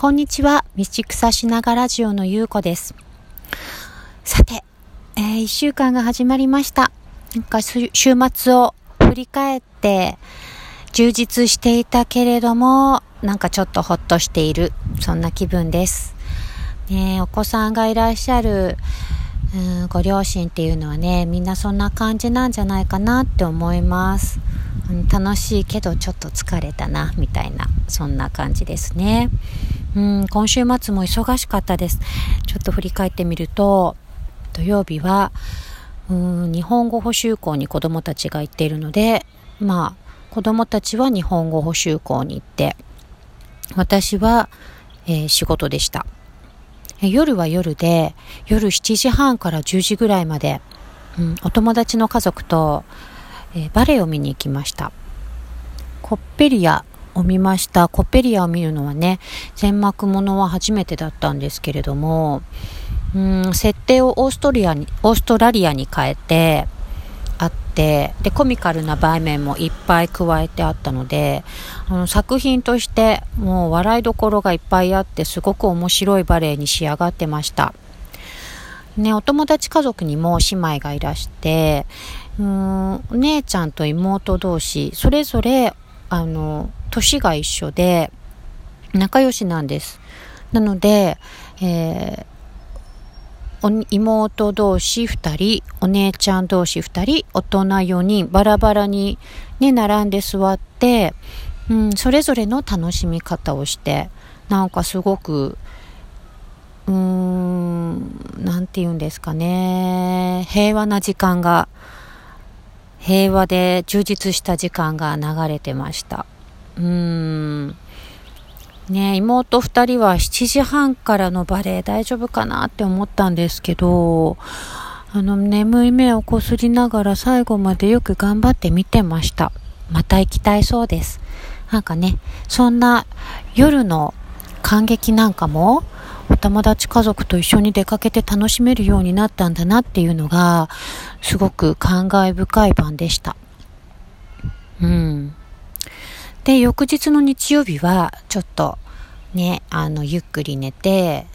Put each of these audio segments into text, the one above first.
こんにちは、道草しながラジオのゆうこです。さて、えー、一週間が始まりました。なんか週末を振り返って、充実していたけれども、なんかちょっとほっとしている、そんな気分です。ねお子さんがいらっしゃる、うんご両親っていうのはね、みんなそんな感じなんじゃないかなって思います。うん、楽しいけどちょっと疲れたな、みたいな、そんな感じですね。うん、今週末も忙しかったです。ちょっと振り返ってみると、土曜日は、うん、日本語補習校に子供たちが行っているので、まあ、子供たちは日本語補習校に行って、私は、えー、仕事でした。夜は夜で、夜7時半から10時ぐらいまで、うん、お友達の家族と、えー、バレエを見に行きました。コッペリアを見ました。コッペリアを見るのはね、全幕ものは初めてだったんですけれども、うん、設定をオーストリアに、オーストラリアに変えて、あって、で、コミカルな場面もいっぱい加えてあったので、あの作品としてもう笑いどころがいっぱいあって、すごく面白いバレエに仕上がってました。ね、お友達家族にも姉妹がいらして、うん、お姉ちゃんと妹同士、それぞれ、あの、年が一緒で、仲良しなんです。なので、えー、妹同士2人、お姉ちゃん同士2人、大人4人、バラバラにね、並んで座って、うん、それぞれの楽しみ方をして、なんかすごく、うーん、なんて言うんですかね、平和な時間が、平和で充実した時間が流れてました。うん。ね妹2人は7時半からのバレエ大丈夫かなって思ったんですけど、あの、眠い目をこすりながら最後までよく頑張って見てました。また行きたいそうです。なんかね、そんな夜の感激なんかも、お友達家族と一緒に出かけて楽しめるようになったんだなっていうのが、すごく感慨深い晩でした。うん。で、翌日の日曜日は、ちょっと、ね、あの、ゆっくり寝て、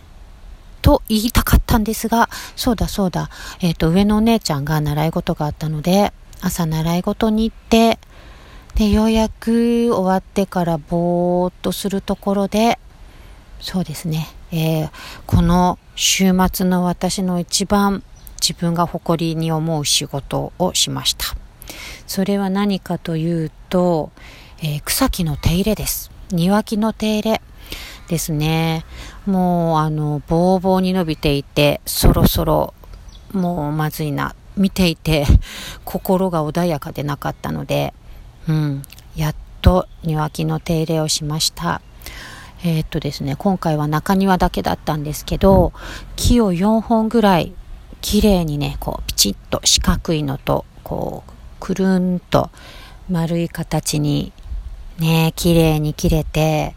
と言いたかったんですが、そうだそうだ、えっ、ー、と、上のお姉ちゃんが習い事があったので、朝習い事に行って、で、ようやく終わってからぼーっとするところで、そうですね、えー、この週末の私の一番自分が誇りに思う仕事をしました。それは何かというと、えー、草木の手入れです。庭木の手入れですね。もう、あの、ぼうぼうに伸びていて、そろそろ、もうまずいな。見ていて、心が穏やかでなかったので、うん、やっと庭木の手入れをしました。えー、っとですね、今回は中庭だけだったんですけど、木を4本ぐらい、綺麗にね、こう、ピチッと四角いのと、こう、くるんと丸い形にね、綺麗に切れて、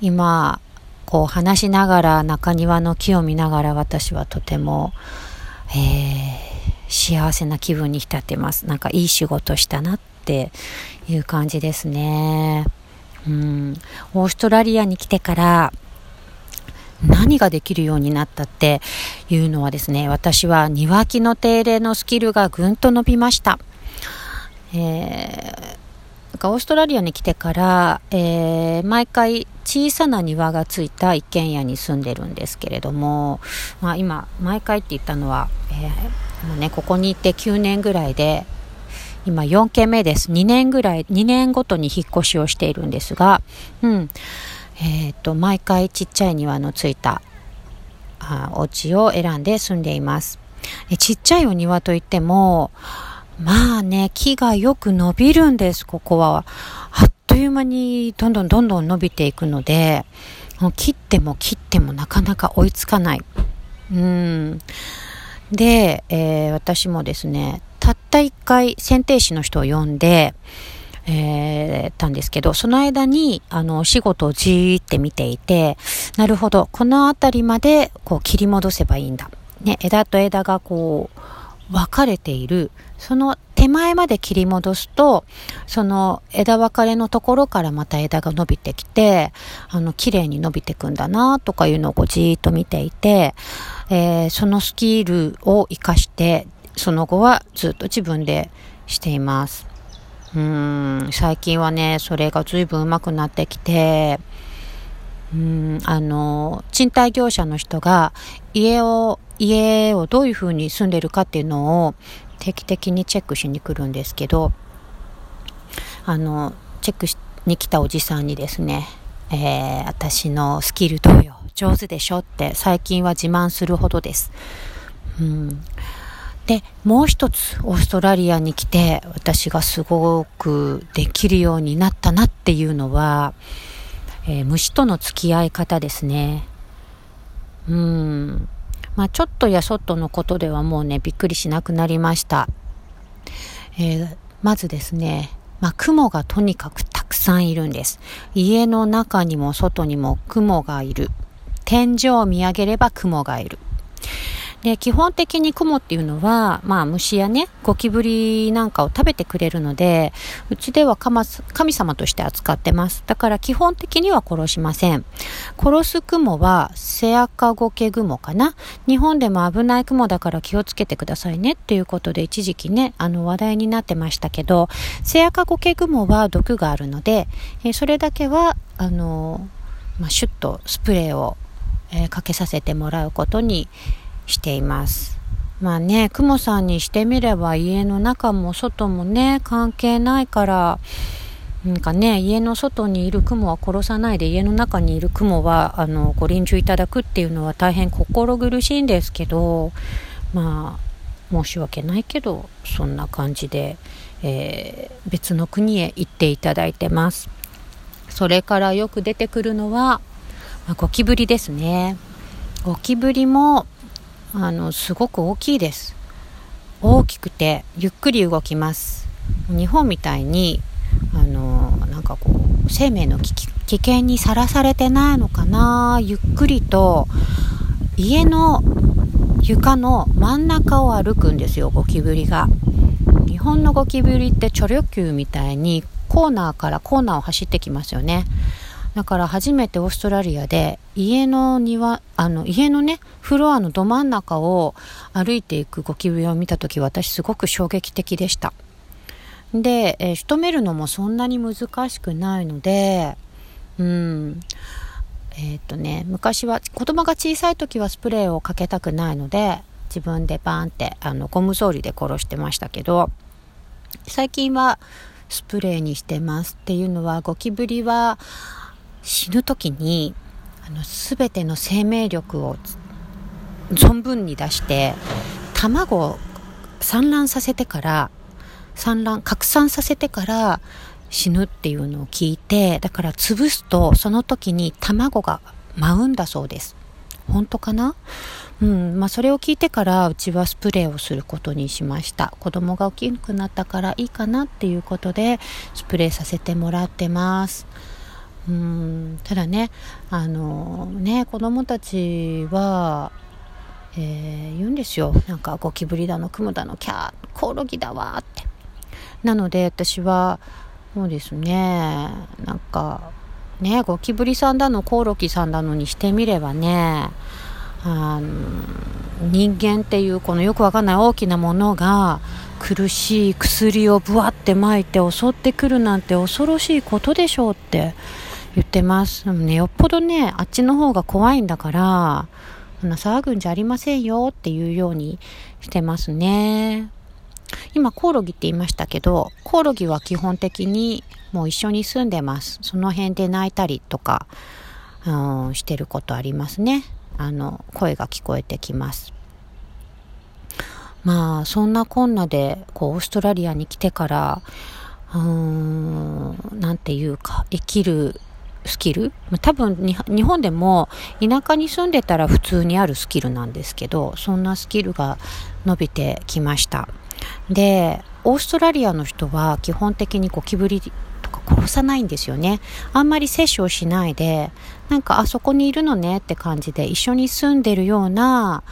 今、こう話しながら中庭の木を見ながら私はとても、えー、幸せな気分に浸ってます。なんかいい仕事したなっていう感じですね。うん、オーストラリアに来てから何ができるようになったっていうのはですね、私は庭木の手入れのスキルがぐんと伸びました。えーかオーストラリアに来てから、えー、毎回小さな庭がついた一軒家に住んでるんですけれども、まあ、今毎回って言ったのは、えー、もうね、ここに行って9年ぐらいで今4軒目です。2年ぐらい2年ごとに引っ越しをしているんですが、うん。えーと、毎回ちっちゃい庭のついたあお家を選んで住んでいます。えちっちゃいお庭といってもまあね、木がよく伸びるんです、ここは。あっという間にどんどんどんどん伸びていくので、もう切っても切ってもなかなか追いつかない。うん。で、えー、私もですね、たった一回剪定士の人を呼んで、えー、たんですけど、その間に、あの、お仕事をじーって見ていて、なるほど、この辺りまで、こう、切り戻せばいいんだ。ね、枝と枝がこう、分かれている、その手前まで切り戻すと、その枝分かれのところからまた枝が伸びてきて、あの、綺麗に伸びてくんだなとかいうのをじーっと見ていて、えー、そのスキルを活かして、その後はずっと自分でしています。うーん、最近はね、それが随分上手くなってきて、うん、あの、賃貸業者の人が家を、家をどういうふうに住んでるかっていうのを定期的にチェックしに来るんですけど、あの、チェックしに来たおじさんにですね、えー、私のスキルどうよ、上手でしょって最近は自慢するほどです。うん、で、もう一つオーストラリアに来て私がすごくできるようになったなっていうのは、えー、虫との付き合い方ですね。うん。まあ、ちょっとやそっとのことではもうね、びっくりしなくなりました。えー、まずですね、まあ、雲がとにかくたくさんいるんです。家の中にも外にも雲がいる。天井を見上げれば雲がいる。で、基本的に雲っていうのは、まあ虫やね、ゴキブリなんかを食べてくれるので、うちでは神様として扱ってます。だから基本的には殺しません。殺す雲はセアカゴケ雲かな。日本でも危ない雲だから気をつけてくださいねっていうことで一時期ね、あの話題になってましたけど、セアカゴケ雲は毒があるので、えそれだけは、あの、まあ、シュッとスプレーを、えー、かけさせてもらうことにしています。まあね、クモさんにしてみれば家の中も外もね、関係ないから、なんかね、家の外にいる雲は殺さないで、家の中にいる雲は、あの、ご臨終いただくっていうのは大変心苦しいんですけど、まあ、申し訳ないけど、そんな感じで、えー、別の国へ行っていただいてます。それからよく出てくるのは、まあ、ゴキブリですね。ゴキブリも、あのすごく大きいです。大きくてゆっくり動きます。日本みたいにあのなんかこう生命の危険にさらされてないのかな。ゆっくりと家の床の真ん中を歩くんですよゴキブリが。日本のゴキブリってチョリョキューみたいにコーナーからコーナーを走ってきますよね。だから初めてオーストラリアで家の庭、あの家のね、フロアのど真ん中を歩いていくゴキブリを見た時私すごく衝撃的でした。で、えー、仕留めるのもそんなに難しくないので、うん、えっ、とね、昔は子供が小さい時はスプレーをかけたくないので、自分でバーンってあのゴム草履で殺してましたけど、最近はスプレーにしてますっていうのはゴキブリは死ぬ時にあの全ての生命力を存分に出して卵を産卵させてから産卵拡散させてから死ぬっていうのを聞いてだから潰すとその時に卵が舞うんだそうです。本当かな？うん。まあ、それを聞いてからうちはスプレーをすることにしました。子供が大きくなったからいいかなっていうことでスプレーさせてもらってます。うん。ただねあのね子供たちは、えー、言うんですよ。なんかゴキブリだのクモだのキャーコオロギだわって。なので私はそうですねなんかねゴキブリさんだのコオロギさんだのにしてみればねあの人間っていうこのよくわかんない大きなものが苦しい薬をぶわってまいて襲ってくるなんて恐ろしいことでしょうって言ってます。でもね、よっぽどね、あっちの方が怖いんだから、そんな騒ぐんじゃありませんよっていうようにしてますね。今、コオロギって言いましたけど、コオロギは基本的にもう一緒に住んでます。その辺で泣いたりとか、うん、してることありますね。あの、声が聞こえてきます。まあ、そんなこんなで、こう、オーストラリアに来てから、うーん、なんていうか、生きるスキル？多分日本でも田舎に住んでたら普通にあるスキルなんですけどそんなスキルが伸びてきました。でオーストラリアの人は基本的にゴキブリとか殺さないんですよね。あんまり摂取をしないでなんかあそこにいるのねって感じで一緒に住んでるような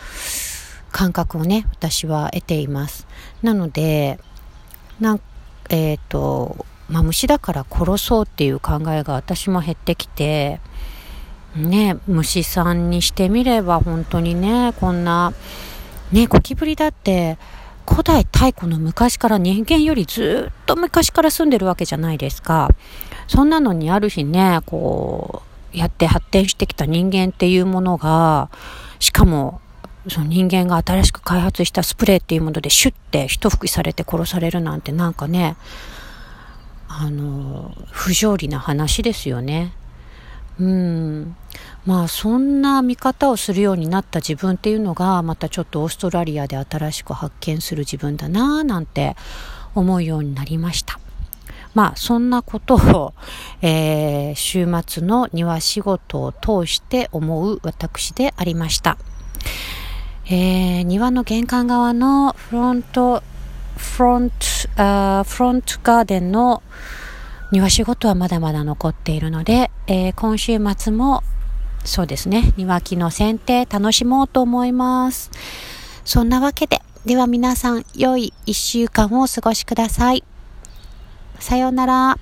感覚をね私は得ています。なのでなんえっ、ー、と、まあ、虫だから殺そうっていう考えが私も減ってきて、ね、虫さんにしてみれば本当にね、こんな、ね、ゴキブリだって、古代太古の昔から人間よりずっと昔から住んでるわけじゃないですか。そんなのにある日ね、こう、やって発展してきた人間っていうものが、しかも、その人間が新しく開発したスプレーっていうものでシュッて一吹きされて殺されるなんてなんかね、あの、不条理な話ですよね。うん。まあそんな見方をするようになった自分っていうのがまたちょっとオーストラリアで新しく発見する自分だなぁなんて思うようになりました。まあそんなことを、えー、週末の庭仕事を通して思う私でありました。えー、庭の玄関側のフロント、フロント、あフロントガーデンの庭仕事はまだまだ残っているので、えー、今週末もそうですね、庭木の剪定楽しもうと思います。そんなわけで、では皆さん、良い1週間をお過ごしください。さようなら。